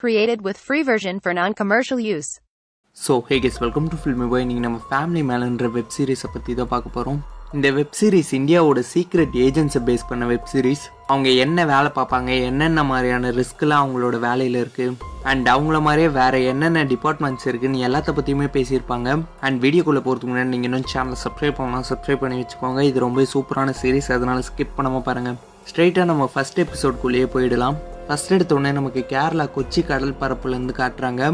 Created with free version for non-commercial use. So hey guys welcome to filmy boy நீங்கள் நம்ம family மேலன்ற web சீரிஸை பற்றி தான் பார்க்க போகிறோம் இந்த வெப் சீரிஸ் இந்தியாவோட சீக்ரெட் ஏஜென்ட்ஸை பேஸ் பண்ண வெப் சீரிஸ் அவங்க என்ன வேலை பார்ப்பாங்க என்னென்ன மாதிரியான ரிஸ்க்லாம் அவங்களோட வேலையில் இருக்குது அண்ட் அவங்கள மாதிரியே வேறு என்னென்ன டிபார்ட்மெண்ட்ஸ் இருக்குதுன்னு எல்லாத்த பற்றியுமே பேசியிருப்பாங்க. அண்ட் வீடியோக்குள்ளே போகிறதுக்கு முன்னாடி நீங்கள் இன்னும் சேனலை சப்ஸ்கிரைப் பண்ணலாம். சப்ஸ்கிரைப் பண்ணி வச்சுக்கோங்க. இது ரொம்ப சூப்பரான சீரிஸ் அதனால ஸ்கிப் பண்ணாமல் பாருங்கள் ஸ்ட்ரைட்டாக நம்ம ஃபஸ்ட் எபிசோட்குள்ளேயே போயிடலாம். ஃபஸ்ட் எடுத்தோடனே நமக்கு கேரளா கொச்சி கடல் பரப்புலேருந்து காட்டுறாங்க.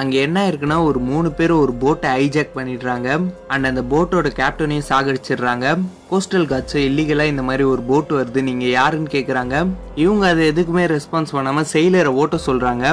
அங்கே என்ன இருக்குன்னா ஒரு மூணு பேர் ஒரு போட்டை ஹைஜாக் பண்ணிடுறாங்க. அண்ட் அந்த போட்டோட கேப்டனையும் சாகடிச்சிடுறாங்க. கோஸ்டல் காட்ஸோ இல்லீகலாக இந்த மாதிரி ஒரு போட் வருது. நீங்கள் யாருன்னு கேட்குறாங்க இவங்க அது எதுக்குமே ரெஸ்பான்ஸ் பண்ணாமல் செயலரை ஓட்ட சொல்கிறாங்க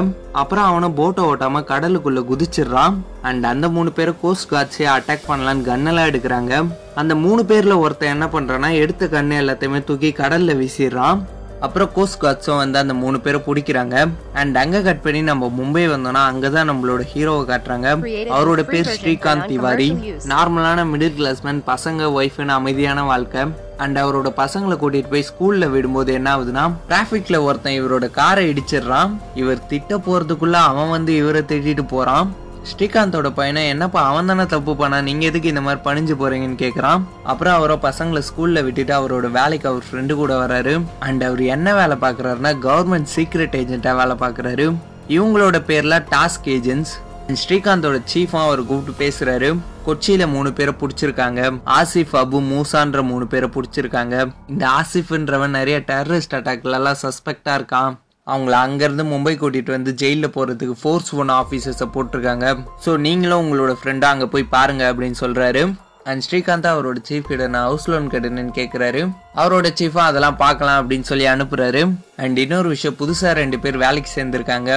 அப்புறம் அவனை போட்டை ஓட்டாமல் கடலுக்குள்ளே குதிச்சிடுறான். அண்ட் அந்த மூணு பேரை கோஸ்ட் காட்ஸே அட்டாக் பண்ணலான்னு கன்னெல்லாம் எடுக்கிறாங்க. அந்த மூணு பேரில் ஒருத்தன் என்ன பண்ணுறான்னா எடுத்த கண்ணு எல்லாத்தையுமே தூக்கி கடலில் வீசிடுறான். அப்புறம் கோஸ்ட் காட்ஸும் வந்து அந்த மூணு பேரை பிடிக்கிறாங்க. அண்ட் அங்கே கட் பண்ணி நம்ம மும்பை வந்தோம்னா அங்கே தான் நம்மளோட ஹீரோவை காட்டுறாங்க. அவரோட பேர் ஸ்ரீகாந்த் திவாரி. நார்மலான மிடில் கிளாஸ் மேன் பசங்க ஒய்ஃப்னு அமைதியான வாழ்க்கை. அண்ட் அவரோட பசங்களை கூட்டிட்டு போய் ஸ்கூல்ல விடும்போது என்ன ஆகுதுன்னா டிராஃபிக்ல ஒருத்தன் இவரோட காரை இடிச்சிடுறான். இவர் திட்ட போறதுக்குள்ள அவன் வந்து இவரை திட்டிட்டு போறான். ஸ்ரீகாந்தோட பையனை என்னப்பா அவன் தானே தப்பு பண்ணா? நீங்கள் எதுக்கு இந்த மாதிரி பணிஞ்சு போகிறீங்கன்னு கேட்குறான் அப்புறம் அவரோ பசங்களை ஸ்கூலில் விட்டுட்டு அவரோட வேலைக்கு அவர் ஃப்ரெண்டு கூட வராரு அண்ட் அவர் என்ன வேலை பார்க்குறாருன்னா கவர்மெண்ட் சீக்ரெட் ஏஜென்ட்டாக வேலை பார்க்குறாரு. இவங்களோட பேரில் டாஸ்க் ஏஜென்ட்ஸ் ஸ்ரீகாந்தோட சீஃபா அவர் கூப்பிட்டு பேசுறாரு. கொச்சியில மூணு பேரை பிடிச்சிருக்காங்க. ஆசிஃப் அபு மூசான்ற மூணு பேரை பிடிச்சிருக்காங்க. இந்த ஆசிஃப்ன்றவன் நிறைய டெரரிஸ்ட் அட்டாக்ல எல்லாம் சஸ்பெக்டா இருக்கான். அவங்கள அங்கேருந்து மும்பை கூட்டிகிட்டு வந்து ஜெயிலில் போகிறதுக்கு ஃபோர்ஸ் ஒன் ஆஃபீஸர்ஸை போட்டிருக்காங்க. ஸோ நீங்களும் உங்களோட ஃப்ரெண்டாக அங்கே போய் பாருங்க அப்படின்னு சொல்கிறாரு அண்ட் ஸ்ரீகாந்த் அவரோட சீஃப் கிட்ட நான் ஹவுஸ் லோன் கட்டணுன்னு கேட்குறாரு அவரோட சீஃபாக அதெல்லாம் பார்க்கலாம் அப்படின்னு சொல்லி அனுப்புகிறாரு அண்ட் இன்னொரு விஷயம் புதுசாக ரெண்டு பேர் வேலைக்கு சேர்ந்துருக்காங்க.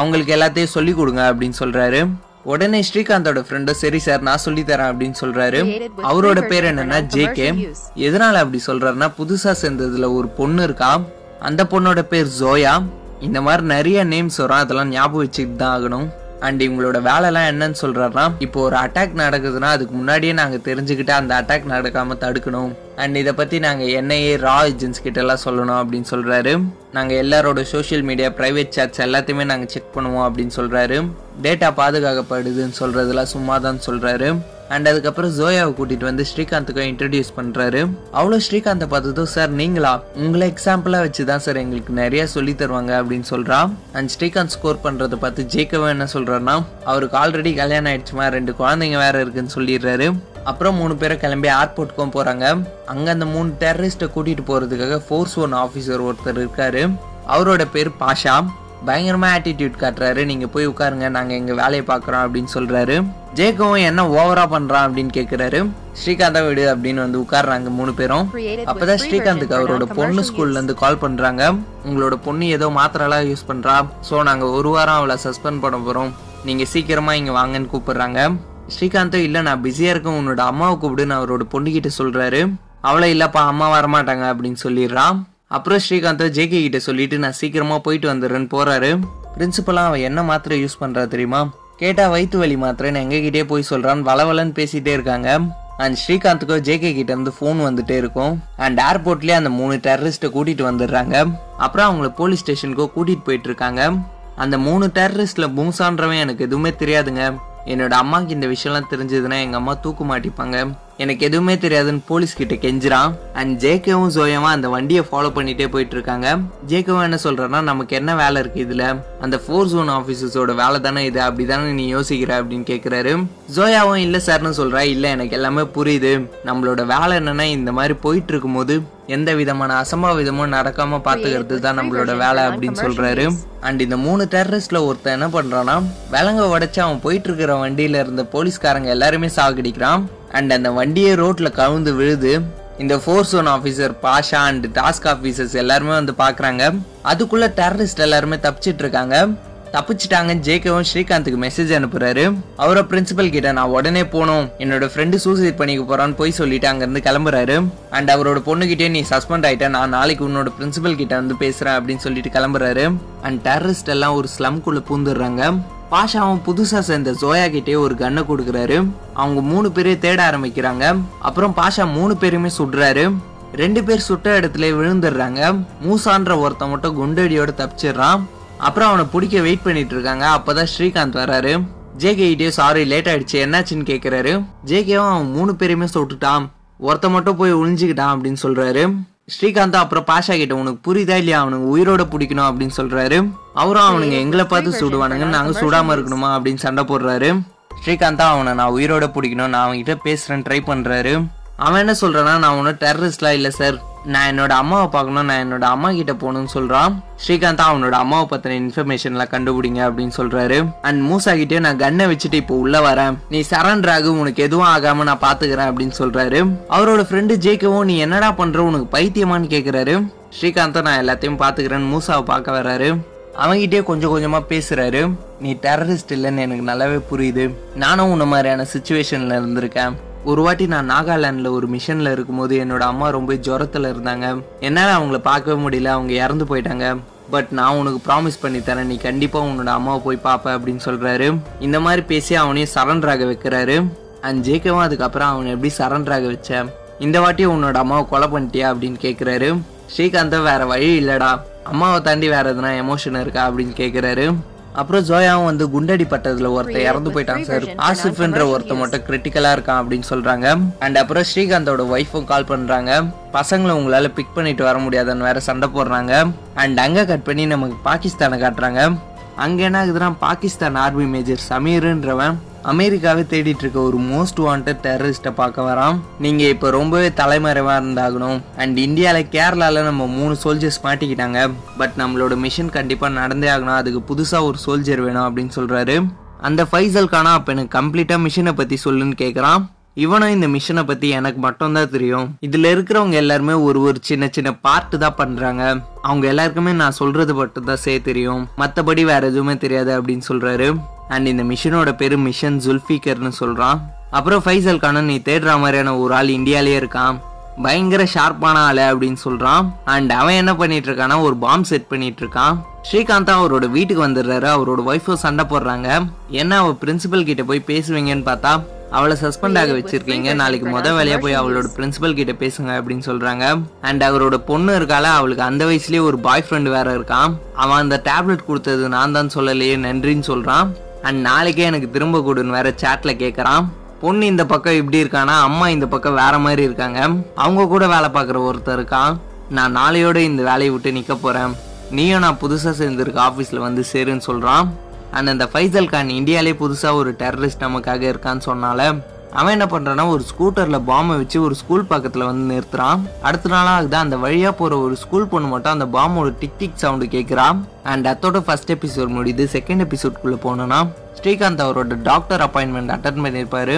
அவங்களுக்கு எல்லாத்தையும் சொல்லி கொடுங்க அப்படின்னு சொல்கிறாரு உடனே ஸ்ரீகாந்தோட ஃப்ரெண்டும் சரி சார் நான் சொல்லி தரேன் அப்படின்னு சொல்றாரு. அவரோட பேர் என்னன்னா ஜே கே எதனால அப்படி சொல்றாருன்னா புதுசா சேர்ந்ததுல ஒரு பொண்ணு இருக்கா. அந்த பொண்ணோட பேர் ஜோயா. இந்த மாதிரி நிறைய நேம்ஸ் வரும். அதெல்லாம் ஞாபகம் வச்சுட்டு தான் ஆகணும். அண்ட் இவங்களோட வேலைலாம் என்னன்னு சொல்கிறாருன்னா இப்போ ஒரு அட்டாக் நடக்குதுன்னா அதுக்கு முன்னாடியே நாங்கள் தெரிஞ்சுக்கிட்டு அந்த அட்டாக் நடக்காம தடுக்கணும். அண்ட் இதை பற்றி நாங்கள் என்ஐஏ ரா ஏஜென்ட்ஸ் கிட்டலாம் சொல்லணும் அப்படின்னு சொல்கிறாரு நாங்கள் எல்லாரோட சோஷியல் மீடியா ப்ரைவேட் சேட்ஸ் எல்லாத்தையுமே நாங்கள் செக் பண்ணுவோம் அப்படின்னு சொல்கிறாரு டேட்டா பாதுகாக்கப்படுதுன்னு சொல்கிறதுலாம் சும்மா தான் சொல்கிறாரு அண்ட் அதுக்கப்புறம் ஜோயாவை கூட்டிகிட்டு வந்து ஸ்ரீகாந்துக்கும் இன்ட்ரடியூஸ் பண்ணுறாரு அவ்வளோ ஸ்ரீகாந்தை பார்த்ததும் சார் நீங்களா? உங்களை எக்ஸாம்பிளாக வச்சு தான் சார் எங்களுக்கு நிறைய சொல்லி தருவாங்க அப்படின்னு சொல்கிறான் அண்ட் ஸ்ரீகாந்த் ஸ்கோர் பண்ணுறத பார்த்து ஜெயிக்கவே என்ன சொல்கிறாருன்னா அவருக்கு ஆல்ரெடி கல்யாணம் ஆயிடுச்சுமா? ரெண்டு குழந்தைங்க வேறு இருக்குன்னு சொல்லிடுறாரு. அப்புறம் மூணு பேரை கிளம்பி ஏர்போர்ட்டுக்கும் போகிறாங்க அங்கே அந்த மூணு டெரரிஸ்ட்டை கூட்டிகிட்டு போகிறதுக்காக ஃபோர்ஸ் ஒன் ஆஃபீஸர் ஒருத்தர் இருக்காரு. அவரோட பேர் பாஷா. பயங்கரமா ஆட்டிடியூட் காட்டுறாரு. நீங்க போய் உட்காருங்க நாங்க எங்க வேலையை பாக்குறோம் அப்படின்னு சொல்றாரு. ஜேகவும் என்ன ஓவரா பண்றான் அப்படின்னு கேக்குறாரு. ஸ்ரீகாந்தா விடு அப்படின்னு வந்து உட்கார்றாங்க மூணு பேரும். அப்பதான் ஸ்ரீகாந்துக்கு அவரோட பொண்ணு ஸ்கூல்ல இருந்து கால் பண்றாங்க. உங்களோட பொண்ணு ஏதோ மாத்திரலாம் யூஸ் பண்றா. சோ நாங்க ஒரு வாரம் அவளை சஸ்பெண்ட் பண்ண போறோம். நீங்க சீக்கிரமா இங்க வாங்கன்னு கூப்பிடுறாங்க. ஸ்ரீகாந்தும் இல்ல நான் பிஸியா இருக்கேன். உன்னோட அம்மாவை கூப்பிடுன்னு அவரோட பொண்ணுகிட்ட சொல்றாரு. அவளை இல்லப்பா அம்மா வரமாட்டாங்க அப்படின்னு சொல்லிடுறான் அப்புறம் ஸ்ரீகாந்த் ஜேகே கிட்ட சொல்லிட்டு நான் சீக்கிரமா போயிட்டு வந்துடுறேன்னு போறாரு. பிரின்சிபலா அவன் என்ன மாத்திரை யூஸ் பண்றா தெரியுமா? கேட்டா வயிற்று வலி மாத்திரைன்னு எங்ககிட்டயே போய் சொல்றான். வளவலன்னு பேசிட்டே இருக்காங்க. அண்ட் ஸ்ரீகாந்துக்கோ ஜேகே கிட்ட இருந்து ஃபோன் வந்துட்டே இருக்கும். அண்ட் ஏர்போர்ட்லயே அந்த மூணு டெரரிஸ்ட்டை கூட்டிட்டு வந்துடுறாங்க. அப்புறம் அவங்கள போலீஸ் ஸ்டேஷனுக்கோ கூட்டிட்டு போயிட்டு இருக்காங்க. அந்த மூணு டெரரிஸ்ட்ல மூசான்றவன் எனக்கு எதுவுமே தெரியாதுங்க. என்னோட அம்மாவுக்கு இந்த விஷயம்லாம் தெரிஞ்சதுன்னா எங்க அம்மா தூக்கு மாட்டிப்பாங்க. எனக்கு எதுவுமே தெரியாதுன்னு போலீஸ் கிட்ட கெஞ்சுறான். அண்ட் ஜேகேவும் ஜோயாவும் அந்த வண்டியை ஃபாலோ பண்ணிட்டே போயிட்டு இருக்காங்க. ஜேகேவும் என்ன சொல்றான்னா நமக்கு என்ன வேலை இருக்கு இதுல? அந்த ஃபோர் ஜோன் ஆபீசர்ஸோட வேலை தானே இது? அப்படிதானே நீ யோசிக்கிற? அப்படின்னு கேக்குறாரு. ஜோயாவும் இல்ல சார்னு சொல்றா. இல்ல எனக்கு எல்லாமே புரியுது. நம்மளோட வேலை என்னன்னா இந்த மாதிரி போயிட்டு இருக்கும்போது எந்த விதமான அசம்பாவிதமும் நடக்காம பாத்துக்கிறது தான் நம்மளோட வேலை அப்படின்னு சொல்றாரு. அண்ட் இந்த மூணு டெரரிஸ்ட்ல ஒருத்தன் என்ன பண்றான்னா விலங்க உடைச்சு அவன் போயிட்டு இருக்கிற வண்டியில இருந்த போலீஸ்காரங்க எல்லாருமே சாகடிக்கிறான். அண்ட் அந்த வண்டியே ரோட்டில் கவுந்து விழுது. இந்த Force One officer Basha and task officers எல்லாருமே வந்து பார்க்குறாங்க அதுக்குள்ளே டெரரிஸ்ட் எல்லாருமே தப்பிச்சிட்டு இருக்காங்க. தப்பிச்சிட்டாங்க. ஜேகவும் ஸ்ரீகாந்துக்கு மெசேஜ் அனுப்புறாரு. அவரை பிரின்சிபல் கிட்ட நான் உடனே போனோம் என்னோட ஃப்ரெண்டு சூசைட் பண்ணிக்க போறான்னு போய் சொல்லிட்டு அங்கேருந்து கிளம்புறாரு. அண்ட் அவரோட பொண்ணுகிட்டே நீ சஸ்பெண்ட் ஆயிட்ட. நான் நாளைக்கு உன்னோட பிரின்சிபல் கிட்ட வந்து பேசுறேன் அப்படின்னு சொல்லிட்டு கிளம்புறாரு. அண்ட் டெரரிஸ்ட் எல்லாம் ஒரு ஸ்லம்குள்ள பூந்துடுறாங்க. பாஷாவும் புதுசாக சேர்ந்த ஜோயா கிட்டே ஒரு கன்னை கொடுக்குறாரு. அவங்க மூணு பேரே தேட ஆரம்பிக்கிறாங்க. அப்புறம் பாஷா மூணு பேருமே சுடுறாரு. ரெண்டு பேர் சுட்ட இடத்துல விழுந்துடுறாங்க. மூசான்ற ஒருத்தன் மட்டும் குண்டடியோட தப்பிச்சிடுறான். அப்புறம் அவனை பிடிக்க வெயிட் பண்ணிட்டு இருக்காங்க. அப்பதான் ஸ்ரீகாந்த் வராரு ஜேகேகிட்டே சாரி லேட் ஆயிடுச்சு. என்னாச்சுன்னு கேட்குறாரு ஜேகேவும் அவன் மூணு பேரையுமே சுட்டுட்டான். ஒருத்த மட்டும் போய் ஒளிஞ்சுக்கிட்டான் அப்படின்னு சொல்றாரு. ஸ்ரீகாந்த் அப்புறம் பாஷா கிட்ட உனக்கு புரியுதா இல்லையா? அவனுக்கு உயிரோட பிடிக்கணும் அப்படின்னு சொல்றாரு. அவரும் அவனுங்க எங்களை பார்த்து சுடுவானுங்க நாங்க சுடாம இருக்கணுமா அப்படின்னு சண்டை போடுறாரு. ஸ்ரீகாந்தா அவனை நான் உயிரோட பிடிக்கணும் நான் அவன்கிட்ட பேசுறேன் ட்ரை பண்றாரு. அவன் என்ன சொல்றான்னா நான் ஒன்றும் டெரரிஸ்ட்லாம் இல்லை சார் நான் என்னோட அம்மாவை பார்க்கணும் நான் என்னோட அம்மா கிட்ட போகணும்னு சொல்கிறான் ஸ்ரீகாந்த் அவனோட அம்மாவை பற்றின இன்ஃபர்மேஷன்லாம் கண்டுபிடிங்க அப்படின்னு சொல்கிறாரு அண்ட் மூசா கிட்டே நான் கன்னை வச்சுட்டு இப்போ உள்ளே வரேன். நீ சரண்டர் ஆகு உனக்கு எதுவும் ஆகாமல் நான் பார்த்துக்கிறேன் அப்படின்னு சொல்கிறாரு அவரோட ஃப்ரெண்டு ஜேக்கவும் நீ என்னடா பண்ணுற உனக்கு பைத்தியமான்னு கேட்குறாரு ஸ்ரீகாந்தை நான் எல்லாத்தையும் பார்த்துக்கிறேன்னு மூசாவை பார்க்க வர்றாரு அவங்கிட்டே கொஞ்சம் கொஞ்சமாக பேசுகிறாரு நீ டெரரிஸ்ட் இல்லைன்னு எனக்கு நல்லாவே புரியுது. நானும் உன்ன மாதிரியான சுச்சுவேஷனில் இருந்திருக்கேன். ஒரு வாட்டி நான் நாகாலாண்டில் ஒரு மிஷனில் இருக்கும்போது என்னோட அம்மா ரொம்ப ஜுரத்தில் இருந்தாங்க. என்னால் அவங்கள பார்க்கவே முடியல அவங்க இறந்து போயிட்டாங்க. பட் நான் உனக்கு ப்ராமிஸ் பண்ணி தரேன் நீ கண்டிப்பாக உன்னோட அம்மாவை போய் பார்ப்ப அப்படின்னு சொல்கிறாரு இந்த மாதிரி பேசி அவனையும் சரண்டராக வைக்கிறாரு. அண்ட் ஜேக்கவும் அதுக்கப்புறம் அவனை எப்படி சரண்டராக வச்ச? இந்த வாட்டி உன்னோட அம்மாவை கொலை பண்ணிட்டியா அப்படின்னு கேட்குறாரு ஸ்ரீகாந்தை வேற வழி இல்லடா. அம்மாவை தாண்டி வேற எதுனா எமோஷன் இருக்கா அப்படின்னு கேட்குறாரு அப்புறம் ஜோயாவும் வந்து குண்டடி பட்டதுல ஒருத்தன் இறந்து போயிட்டான் சார். ஆசிஃப்ன்ற ஒருத்த மட்டும் கிரிட்டிக்கலா இருக்கான் அப்படின்னு சொல்றாங்க. அண்ட் அப்புறம் ஸ்ரீகாந்தோட ஒய்ஃபும் கால் பண்றாங்க. பசங்களை உங்களால பிக் பண்ணிட்டு வர முடியாதுன்னு வேற சண்டை போடுறாங்க. அண்ட் அங்க கட் பண்ணி நமக்கு பாகிஸ்தானை காட்டுறாங்க. அங்கே என்ன ஆகுதுன்னா பாகிஸ்தான் ஆர்மி மேஜர் சமீருன்றவன் அமெரிக்காவே தேடிட்டு இருக்க ஒரு மோஸ்ட் வாண்டட் டெரரிஸ்ட்டை பார்க்க வரான். நீங்க இப்ப ரொம்பவே தலைமறைவா இருந்தாகணும். அண்ட் இந்தியாவில் கேரளால நம்ம மூணு சோல்ஜர்ஸ் மாட்டிக்கிட்டாங்க. பட் நம்மளோட மிஷன் கண்டிப்பா நடந்தே ஆகணும். அதுக்கு புதுசா ஒரு சோல்ஜர் வேணும் அப்படின்னு சொல்றாரு. அந்த ஃபைசல் கானா அப்ப எனக்கு கம்ப்ளீட்டா மிஷனை பத்தி சொல்லுன்னு கேக்குறான். இவனும் இந்த மிஷனை பத்தி எனக்கு மட்டும்தான் தெரியும். இதுல இருக்கிறவங்க எல்லாருமே ஒரு ஒரு சின்ன சின்ன பார்ட் தான் பண்றாங்க. அவங்க எல்லாருக்குமே நான் சொல்றது மட்டும் தான் சே தெரியும். மத்தபடி வேற எதுவுமே தெரியாது அப்படின்னு சொல்றாரு. அண்ட் இந்த மிஷனோட பேரு மிஷன் ஜுல்ஃபிகர்னு சொல்றான். அப்புறம் ஃபைசல் கானன் நீ தேடுற மாதிரியான ஒரு ஆள் இந்தியாலேயே இருக்கான். பயங்கர ஷார்ப்பான ஆளு அப்படின்னு சொல்றான். அண்ட் அவன் என்ன பண்ணிட்டு இருக்கான்னா ஒரு பாம் செட் பண்ணிட்டு இருக்கான். ஸ்ரீகாந்தா அவரோட வீட்டுக்கு வந்துடுறாரு. அவரோட ஒய்ஃபும் சண்டை போடுறாங்க. என்ன அவ பிரின்சிபல் கிட்ட போய் பேசுவீங்கன்னு பார்த்தா அவளை சஸ்பெண்ட் ஆக வச்சிருக்கீங்க. நாளைக்கு முத வேலையா போய் அவளோட பிரின்சிபல் கிட்ட பேசுங்க அப்படின்னு சொல்றாங்க. அண்ட் அவரோட பொண்ணு இருக்கால அவளுக்கு அந்த வயசுலயே ஒரு பாய் ஃப்ரெண்ட் வேற இருக்கான் அவன் அந்த டேப்லெட் கொடுத்தது நான் தான் சொல்லலையே நன்றின்னு சொல்றான். அண்ட் நாளைக்கே எனக்கு திரும்ப கொடுன்னு வேற சாட்ல கேக்குறான். பொண்ணு இந்த பக்கம் இப்படி இருக்கானா அம்மா இந்த பக்கம் வேற மாதிரி இருக்காங்க. அவங்க கூட வேலை பார்க்குற ஒருத்தர் இருக்கான். நான் நாளையோட இந்த வேலையை விட்டு நிற்க போகிறேன் நீயும் நான் புதுசாக சேர்ந்துருக்க ஆஃபீஸில் வந்து சேருன்னு சொல்கிறான் அண்ட் அந்த ஃபைசல் கான் இந்தியாலே புதுசாக ஒரு டெரரிஸ்ட் நமக்காக இருக்கான்னு சொன்னால அவன் என்ன பண்ணுறான்னா ஒரு ஸ்கூட்டரில் பாம்பை வச்சு ஒரு ஸ்கூல் பக்கத்தில் வந்து நிறுத்துறான். அடுத்த நாளாக தான் அந்த வழியாக போகிற ஒரு ஸ்கூல் பொண்ணு மட்டும் அந்த பாம்போட டிக் டிக் சவுண்டு கேட்குறான் அண்ட் அத்தோட ஃபர்ஸ்ட் எபிசோட் முடியுது. செகண்ட் எபிசோட்குள்ளே போனோன்னா ஸ்ரீகாந்த் அவரோட டாக்டர் அப்பாயின்மெண்ட் அட்டன் பண்ணியிருப்பாரு.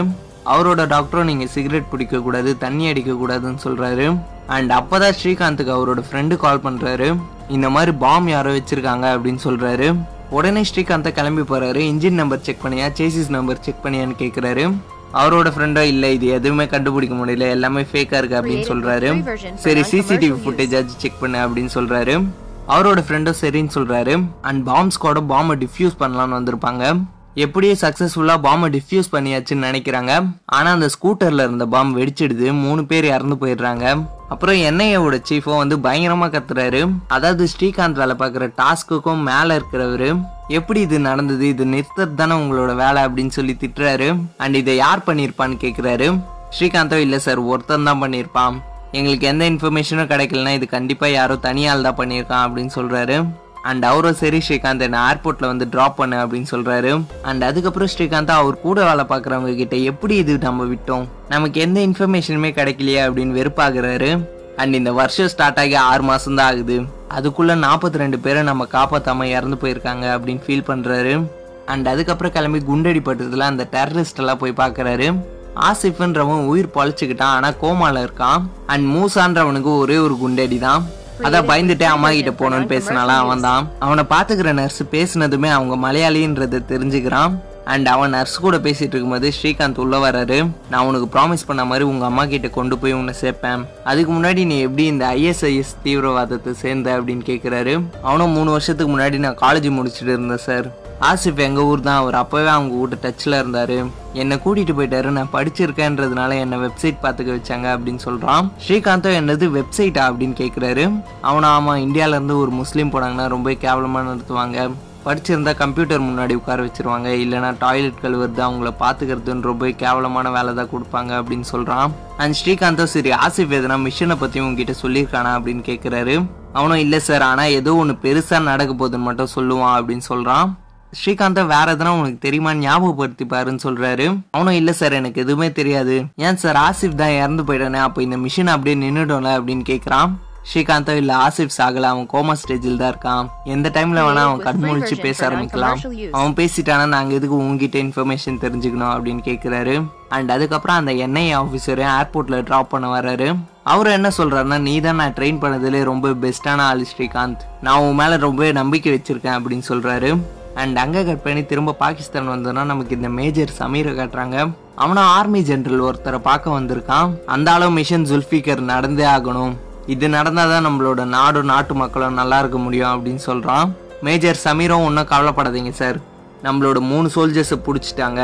அவரோட டாக்டரும் நீங்கள் சிகரெட் பிடிக்கக்கூடாது தண்ணி அடிக்கக்கூடாதுன்னு சொல்கிறாரு அண்ட் அப்போ தான் ஸ்ரீகாந்துக்கு அவரோட ஃப்ரெண்டு கால் பண்ணுறாரு இந்த மாதிரி பாம் யாரோ வச்சுருக்காங்க அப்படின்னு சொல்கிறாரு உடனே ஸ்ரீகாந்தை கிளம்பி போறாரு. இன்ஜின் நம்பர் செக் பண்ணியா? சேசிஸ் நம்பர் செக் பண்ணியான்னு கேக்குறாரு. அவரோட ஃப்ரெண்டோ இல்ல இது எதுவுமே கண்டுபிடிக்க முடியல. எல்லாமே ஃபேக்கா இருக்கு அப்படின்னு சொல்றாரு. சரி சிசிடிவி ஃபுட்டேஜ் ஆச்சு செக் பண்ணு அப்படின்னு சொல்றாரு. அவரோட ஃப்ரெண்டும் சரின்னு சொல்றாரு. அண்ட் பாம்ப் ஸ்குவாட பாம்பை டிஃப்யூஸ் பண்ணலாம்னு வந்திருப்பாங்க. எப்படியே சக்ஸஸ்ஃபுல்லாக பாம்பை டிஃப்யூஸ் பண்ணியாச்சுன்னு நினைக்கிறாங்க. ஆனா அந்த ஸ்கூட்டர்ல இருந்த பாம்பு வெடிச்சிடுது. மூணு பேர் இறந்து போயிடுறாங்க. அப்புறம் என்ஐஏவோட சீஃபும் வந்து பயங்கரமா கத்துறாரு. அதாவது ஸ்ரீகாந்த் வேலை பார்க்குற டாஸ்க்குக்கும் மேல இருக்கிறவரு எப்படி இது நடந்தது? இது நிறுத்தது தானே உங்களோட வேலை? அப்படின்னு சொல்லி திட்டுறாரு. அண்ட் இதை யார் பண்ணியிருப்பான்னு கேட்குறாரு ஸ்ரீகாந்தோ இல்ல சார் ஒருத்தன் தான் பண்ணியிருப்பான். எங்களுக்கு எந்த இன்ஃபர்மேஷனும் கிடைக்கலனா இது கண்டிப்பாக யாரோ தனியால் தான் பண்ணியிருக்கான் அப்படின்னு சொல்கிறாரு அண்ட் அவரும் சரி ஸ்ரீகாந்த் என்னை ஏர்போர்ட்டில் வந்து ட்ராப் பண்ணு அப்படின்னு சொல்கிறாரு அண்ட் அதுக்கப்புறம் ஸ்ரீகாந்த் அவர் கூட வேலை பார்க்குறவங்க கிட்ட எப்படி இது நம்ம விட்டோம்? நமக்கு எந்த இன்ஃபர்மேஷனுமே கிடைக்கலையே அப்படின்னு வெறுப்பாகிறாரு. அண்ட் இந்த வருஷம் ஸ்டார்ட் ஆகி ஆறு மாதம் தான் ஆகுது. அதுக்குள்ள நாற்பத்தி ரெண்டு பேரை நம்ம காப்பாற்றாமல் இறந்து போயிருக்காங்க அப்படின்னு ஃபீல் பண்ணுறாரு அண்ட் அதுக்கப்புறம் கிளம்பி குண்டடி அந்த டெரரிஸ்டெல்லாம் போய் பார்க்குறாரு. ஆசிஃப்ன்றவன் உயிர் பொழைச்சிக்கிட்டான் ஆனால் கோமாவில் இருக்கான். அண்ட் மூசான்றவனுக்கு ஒரே ஒரு குண்டடி தான் அதான் பயந்துட்டே அம்மா கிட்ட போகணும்னு பேசினாலாம் அவன் தான் அவனை பாத்துக்கிற நர்ஸ் பேசினதுமே அவங்க மலையாளின்றதை தெரிஞ்சுக்கிறான். அண்ட் அவன் நர்ஸ் கூட பேசிட்டு இருக்கும்போது ஸ்ரீகாந்த் உள்ள வராரு நான் உனக்கு ப்ராமிஸ் பண்ண மாதிரி உங்க அம்மா கிட்ட கொண்டு போய் உன்னை சேர்ப்பேன். அதுக்கு முன்னாடி நீ எப்படி இந்த ஐஎஸ்ஐஎஸ் தீவிரவாதத்தை சேர்ந்த அப்படின்னு கேட்குறாரு அவனும் மூணு வருஷத்துக்கு முன்னாடி நான் காலேஜ் முடிச்சுட்டு இருந்தேன் சார் ஆசிப் எங்கள் ஊர் தான் அவர் அப்போவே அவங்க கூட டச்சில் இருந்தார். என்னை கூட்டிகிட்டு போயிட்டாரு. நான் படிச்சிருக்கேன்றதுனால என்னை வெப்சைட் பார்த்துக்க வச்சாங்க அப்படின்னு சொல்கிறான் ஸ்ரீகாந்தோ என்னது வெப்சைட்டா அப்படின்னு கேட்குறாரு அவனா ஆமாம் இந்தியாவிலேருந்து ஒரு முஸ்லீம் போனாங்கன்னா ரொம்ப கேவலமாக நடத்துவாங்க. படிச்சிருந்தா கம்ப்யூட்டர் முன்னாடி உட்கார வச்சிருவாங்க. இல்லைனா டாய்லெட் கழுவுறது அவங்கள பார்த்துக்கிறதுன்னு ரொம்ப கேவலமான வேலை தான் கொடுப்பாங்க அப்படின்னு சொல்கிறான் அண்ட் ஸ்ரீகாந்தோ சரி ஆசிஃப் எதுனா மிஷினை பற்றி உங்ககிட்ட சொல்லியிருக்கானா அப்படின்னு கேட்குறாரு அவனும் இல்லை சார் ஆனால் ஏதோ ஒன்று பெருசாக நடக்க போகுதுன்னு மட்டும் சொல்லுவான் அப்படின்னு சொல்கிறான் ஸ்ரீகாந்தா வேற எதனா உனக்கு தெரியுமான்னு ஞாபகப்படுத்தி பாருன்னு சொல்றாரு. அவனும் இல்ல சார் எனக்கு எதுவுமே தெரியாது. ஏன் சார் ஆசிஃப் தான் இறந்து போயிட்டானே? அப்போ இந்த மிஷின் அப்படியே நின்றுடும்ல அப்படின்னு கேட்குறான் ஸ்ரீகாந்தோ இல்ல ஆசிஃப் சாகல. அவன் கோமா ஸ்டேஜில் தான் இருக்கான். எந்த டைம்ல வேணா அவன் கண்முழிச்சு பேச ஆரம்பிக்கலாம். அவன் பேசிட்டானா? நாங்க எதுக்கு உங்ககிட்ட இன்ஃபர்மேஷன் தெரிஞ்சுக்கணும்? அப்படின்னு கேட்கிறாரு அண்ட் அதுக்கப்புறம் அந்த என்ஐ ஆஃபீஸரை ஏர்போர்ட்ல டிராப் பண்ண வர்றாரு. அவர் என்ன சொல்றாருன்னா நீ தான் நான் ட்ரெயின் பண்ணதுல ரொம்ப பெஸ்டான ஆள் ஸ்ரீகாந்த். நான் உன் மேல ரொம்ப நம்பிக்கை வச்சிருக்கேன் அப்படின்னு சொல்றாரு. அண்ட் அங்கே கட் பண்ணி திரும்ப பாகிஸ்தான் வந்தோன்னா நமக்கு இந்த மேஜர் சமீரை காட்டுறாங்க. அவனும் ஆர்மி ஜென்ரல் ஒருத்தரை பார்க்க வந்திருக்கான். அந்த அளவு மிஷன் ஜுல்ஃபிகர் நடந்தே ஆகணும். இது நடந்தால் தான் நம்மளோட நாடும் நாட்டு மக்களும் நல்லா இருக்க முடியும் அப்படின்னு சொல்கிறான் மேஜர் சமீரும் ஒன்றும் கவலைப்படாதீங்க சார் நம்மளோட மூணு சோல்ஜர்ஸை பிடிச்சிட்டாங்க.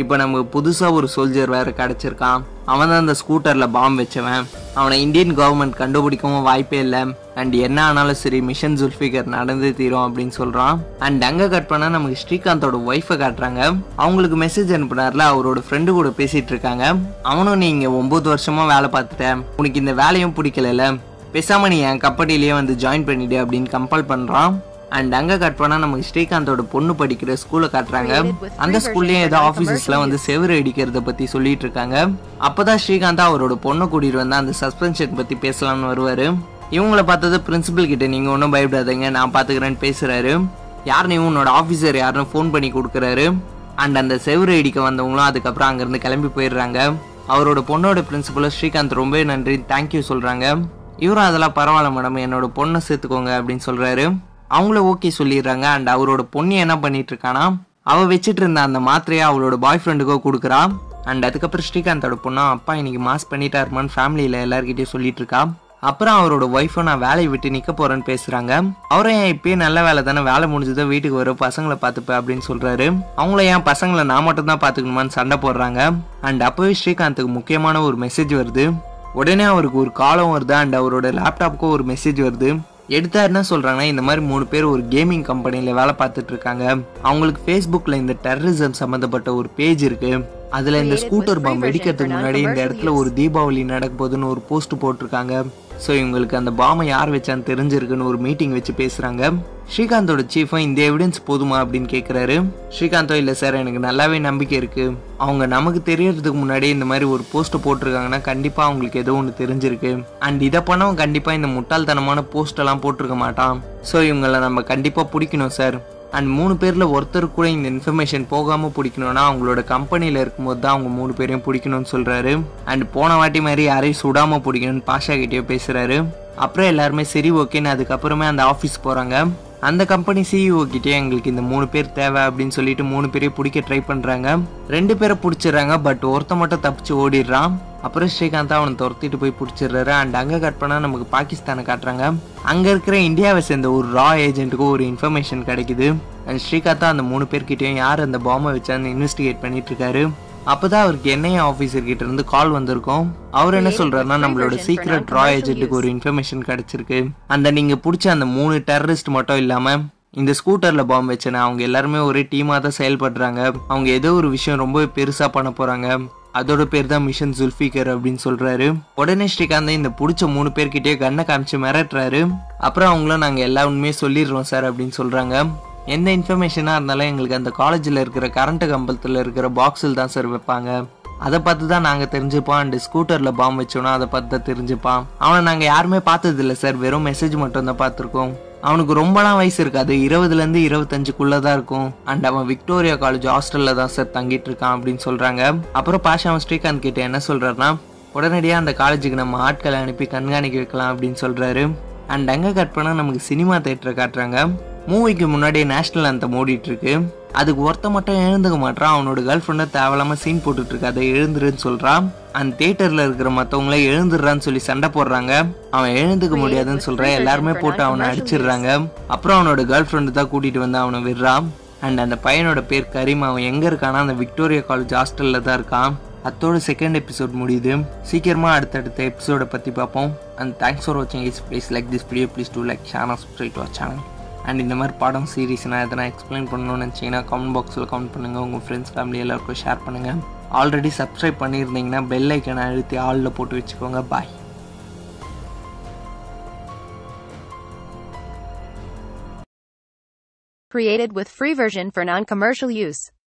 இப்போ நமக்கு புதுசாக ஒரு சோல்ஜர் வேறு கிடச்சிருக்கான். அவன் தான் அந்த ஸ்கூட்டரில் பாம்பு வச்சவன். அவனை இந்தியன் கவர்மெண்ட் கண்டுபிடிக்கவும் வாய்ப்பே இல்லை. அண்ட் என்ன ஆனாலும் சரி மிஷன் ஜுல்ஃபிகர் நடந்து தீரும் அப்படின்னு சொல்கிறான் அண்ட் அங்கே கட் பண்ணால் நமக்கு ஸ்ரீகாந்தோட ஒய்ஃபை காட்டுறாங்க. அவங்களுக்கு மெசேஜ் அனுப்புனார்ல அவரோட ஃப்ரெண்டு கூட பேசிகிட்டு இருக்காங்க. அவனும் நீங்கள் ஒம்பது வருஷமாக வேலை பார்த்துட்டேன் உனக்கு இந்த வேலையும் பிடிக்கல பேசாமல் நீ என் கம்பெனிலேயே வந்து ஜாயின் பண்ணிடு அப்படின்னு கம்பல் பண்ணுறான் அண்ட் அங்கே கட் பண்ணால் நமக்கு ஸ்ரீகாந்தோட பொண்ணு படிக்கிற ஸ்கூலை காட்டுறாங்க. அந்த ஸ்கூல்லேயும் ஏதோ ஆஃபீஸஸ்லாம் வந்து செவரு அடிக்கிறத பற்றி சொல்லிட்டு இருக்காங்க. அப்பதான் ஸ்ரீகாந்தா அவரோட பொண்ணை கூட்டிகிட்டு வந்தால் அந்த சஸ்பென்ஷன் பற்றி பேசலாம்னு வருவார். இவங்கள பார்த்தது பிரின்சிபல் கிட்ட நீங்கள் ஒன்றும் பயப்படாதீங்க நான் பார்த்துக்கிறேன்னு பேசுகிறாரு யாருன்னு உன்னோட ஆஃபீஸர் யாருன்னு ஃபோன் பண்ணி கொடுக்குறாரு. அண்ட் அந்த செவரு அடிக்க வந்தவங்களும் அதுக்கப்புறம் அங்கேருந்து கிளம்பி போயிடுறாங்க. அவரோட பொண்ணோட பிரின்சிபலும் ஸ்ரீகாந்த் ரொம்ப நன்றி தேங்க்யூ சொல்கிறாங்க இவரும் அதெல்லாம் பரவாயில்ல மேடம் என்னோட பொண்ணை சேர்த்துக்கோங்க அப்படின்னு சொல்கிறாரு அவங்கள ஓகே சொல்லிடுறாங்க. அண்ட் அவரோட பொண்ணு என்ன பண்ணிட்டு இருக்கானா அவ வச்சிட்டு இருந்த அந்த மாத்திரையை அவளோட பாய் ஃப்ரெண்டுக்கோ கொடுக்குறா. அண்ட் அதுக்கப்புறம் ஸ்ரீகாந்தோட பொண்ணா அப்பா இன்னைக்கு மாஸ் பண்ணிட்டாருமான்னு ஃபேமிலியில எல்லாருக்கிட்டையும் சொல்லிட்டு இருக்கா அப்புறம் அவரோட ஒய்ஃபை நான் வேலையை விட்டு நிக்க போறேன்னு பேசுறாங்க. அவரும் ஏன் இப்பயே நல்ல வேலை தானே வேலை முடிஞ்சதோ வீட்டுக்கு வரும் பசங்களை பார்த்துப்பேன் அப்படின்னு சொல்றாரு. அவங்கள ஏன் பசங்களை நான் மட்டும் தான் பாத்துக்கணுமான்னு சண்டை போடுறாங்க. அண்ட் அப்பவே ஸ்ரீகாந்துக்கு முக்கியமான ஒரு மெசேஜ் வருது. உடனே அவருக்கு ஒரு காலம் வருது. அண்ட் அவரோட லேப்டாப்புக்கும் ஒரு மெசேஜ் வருது. எடுத்தா என்ன சொல்றாங்கன்னா இந்த மாதிரி மூணு பேர் ஒரு கேமிங் கம்பெனில வேலை பார்த்துட்டு இருக்காங்க. அவங்களுக்கு ஃபேஸ்புக்ல இந்த டெரரிசம் சம்பந்தப்பட்ட ஒரு பேஜ் இருக்கு. அதுல இந்த ஸ்கூட்டர் பாம் வெடிக்கிறதுக்கு முன்னாடி இந்த இடத்துல ஒரு தீபாவளி நடக்க போகுதுன்னு ஒரு போஸ்ட் போட்டிருக்காங்க. ஸோ இவங்களுக்கு அந்த பாமை யார் வச்சான்னு தெரிஞ்சிருக்குன்னு ஒரு மீட்டிங் வச்சு பேசுகிறாங்க ஸ்ரீகாந்தோட சீஃபும் இந்த எவிடன்ஸ் போதுமா அப்படின்னு கேட்குறாரு ஸ்ரீகாந்தோ இல்லை சார் எனக்கு நல்லாவே நம்பிக்கை இருக்குது அவங்க நமக்கு தெரியறதுக்கு முன்னாடி இந்த மாதிரி ஒரு போஸ்ட்டை போட்டிருக்காங்கன்னா கண்டிப்பாக அவங்களுக்கு ஏதோ ஒன்று தெரிஞ்சிருக்கு. அண்ட் இதை பண்ணவன் கண்டிப்பாக இந்த முட்டாள்தனமான போஸ்டெல்லாம் போட்டிருக்க மாட்டான். ஸோ இவங்களை நம்ம கண்டிப்பாக பிடிக்கணும் சார் அண்ட் மூணு பேரில் ஒருத்தர் கூட இந்த இன்ஃபர்மேஷன் போகாமல் பிடிக்கணும்னா அவங்களோட கம்பெனியில் இருக்கும்போது தான் அவங்க மூணு பேரையும் பிடிக்கணும்னு சொல்கிறாரு அண்ட் போன வாட்டி மாதிரி யாரையும் சுடாமல் பிடிக்கணும்னு பாஷா கிட்டேயோ பேசுகிறாரு அப்புறம் எல்லாருமே சரி ஓகேன்னு அதுக்கப்புறமே அந்த ஆஃபீஸ் போகிறாங்க அந்த கம்பெனி சிஇஓ கிட்டே எங்களுக்கு இந்த மூணு பேர் தேவை அப்படின்னு சொல்லிட்டு மூணு பேரையும் பிடிக்க ட்ரை பண்ணுறாங்க ரெண்டு பேரை பிடிச்சிடுறாங்க பட் ஒருத்த மட்டும் தப்பிச்சு ஓடிடுறான். அப்புறம் ஸ்ரீகாந்த் அவனை துரத்திட்டு போய் பிடிச்சிடுறாரு. அண்ட் அங்கே கட் பண்ணால் நமக்கு பாகிஸ்தானை காட்டுறாங்க. அங்கே இருக்கிற இந்தியாவை சேர்ந்த ஒரு ரா ஏஜென்ட்டுக்கு ஒரு இன்ஃபர்மேஷன் கிடைக்குது. அண்ட் ஸ்ரீகாந்தா அந்த மூணு பேர்கிட்டையும் யார் அந்த பாம்பை வச்சான்னு இன்வெஸ்டிகேட் பண்ணிட்டு இருக்காரு. அப்பதான் அவருக்கு என்ஐஏ ஆஃபீஸர் கிட்ட இருந்து கால் வந்திருக்கும். அவர் என்ன சொல்றாருன்னா நம்மளோட சீக்ரெட் ரா ஏஜென்ட்டுக்கு ஒரு இன்ஃபர்மேஷன் கிடைச்சிருக்கு. அந்த நீங்க பிடிச்ச அந்த மூணு டெரரிஸ்ட் மட்டும் இல்லாம இந்த ஸ்கூட்டர்ல பாம்பு வச்சன அவங்க எல்லாருமே ஒரே டீமா தான் செயல்படுறாங்க. அவங்க ஏதோ ஒரு விஷயம் ரொம்ப பெருசா பண்ண போறாங்க. அதோட பேர் தான் மிஷன் ஜுல்ஃபிகர் அப்படின்னு சொல்றாரு. உடனே ஸ்ரீகாந்த் இந்த பிடிச்ச மூணு பேர்கிட்டயே கண்ணை காமிச்சு மிரட்டுறாரு. அப்புறம் அவங்களும் நாங்க எல்லா உண்மையும் சொல்லிடுறோம் சார் அப்படின்னு சொல்றாங்க. எந்த இன்ஃபர்மேஷனாக இருந்தாலும் எங்களுக்கு அந்த காலேஜில் இருக்கிற கரண்ட்டு கம்பளத்தில் இருக்கிற பாக்ஸில் தான் சார் வைப்பாங்க. அதை பார்த்து தான் நாங்கள் தெரிஞ்சுப்போம். அண்டு ஸ்கூட்டரில் பாம்பு வச்சோன்னா அதை பார்த்து தான் தெரிஞ்சுப்பான். அவனை நாங்கள் யாருமே பார்த்ததில்ல சார் வெறும் மெசேஜ் மட்டும் தான் பார்த்துருக்கோம். அவனுக்கு ரொம்பலாம் வயசு இருக்காது. இருபதுலேருந்து இருபத்தஞ்சுக்குள்ளே தான் இருக்கும். அண்ட் அவன் விக்டோரியா காலேஜ் ஹாஸ்டலில் தான் சார் தங்கிட்டு இருக்கான் அப்படின்னு சொல்கிறாங்க அப்புறம் பாஷா அவன் ஸ்ரீகாந்த் கிட்ட என்ன சொல்கிறாருன்னா உடனடியாக அந்த காலேஜுக்கு நம்ம ஆட்களை அனுப்பி கண்காணிக்க வைக்கலாம் அப்படின்னு சொல்கிறாரு அண்ட் அங்கே கட் பண்ணால் நமக்கு சினிமா தேட்டரை காட்டுறாங்க. மூவிக்கு முன்னாடியே நேஷனல் அந்த ஓடிட்டு இருக்கு அதுக்கு ஒருத்த மட்டும் எழுந்துக்க மாட்டான் அவனோட கேர்ள் ஃப்ரெண்டை தேவையில்லாம சீன் போட்டுட்டு இருக்கு அதை எழுந்துருன்னு சொல்றான். அந்த தியேட்டர்ல இருக்கிற மத்தவங்கள எழுந்துடுறான்னு சொல்லி சண்டை போடுறாங்க. அவன் எழுந்துக்க முடியாதுன்னு சொல்றான் எல்லாருமே போட்டு அவனை அடிச்சிடுறாங்க. அப்புறம் அவனோட கேர்ள் ஃப்ரெண்டு தான் கூட்டிட்டு வந்து அவனை விடுறான். அண்ட் அந்த பையனோட பேர் கரீம். அவன் எங்கே இருக்கானா அந்த விக்டோரியா காலேஜ் ஹாஸ்டலில் தான் இருக்கான். அத்தோட செகண்ட் எபிசோட் முடியுது. சீக்கிரமாக அடுத்தடுத்த எபிசோடை பற்றி பார்ப்போம். அண்ட் தேங்க்ஸ் ஃபார் வாட்சிங் is please like this video please do like channel subscribe to channel and இந்த மாதிரி படம் சீரிஸ் நான் எதனா எக்ஸ்பிளைன் பண்ணணும்னு நினச்சிங்கன்னா கமெண்ட் பாக்ஸில் கமெண்ட் பண்ணுங்கள் உங்கள் ஃப்ரெண்ட்ஸ் ஃபேமிலி எல்லாருக்கும் ஷேர் பண்ணுங்கள் ஆல்ரெடி சப்ஸ்கிரைப் பண்ணியிருந்தீங்கன்னா பெல் ஐக்கனை அழுத்தி ஆளில் போட்டு வச்சுக்கோங்க. பாய் Created with free version for non-commercial use.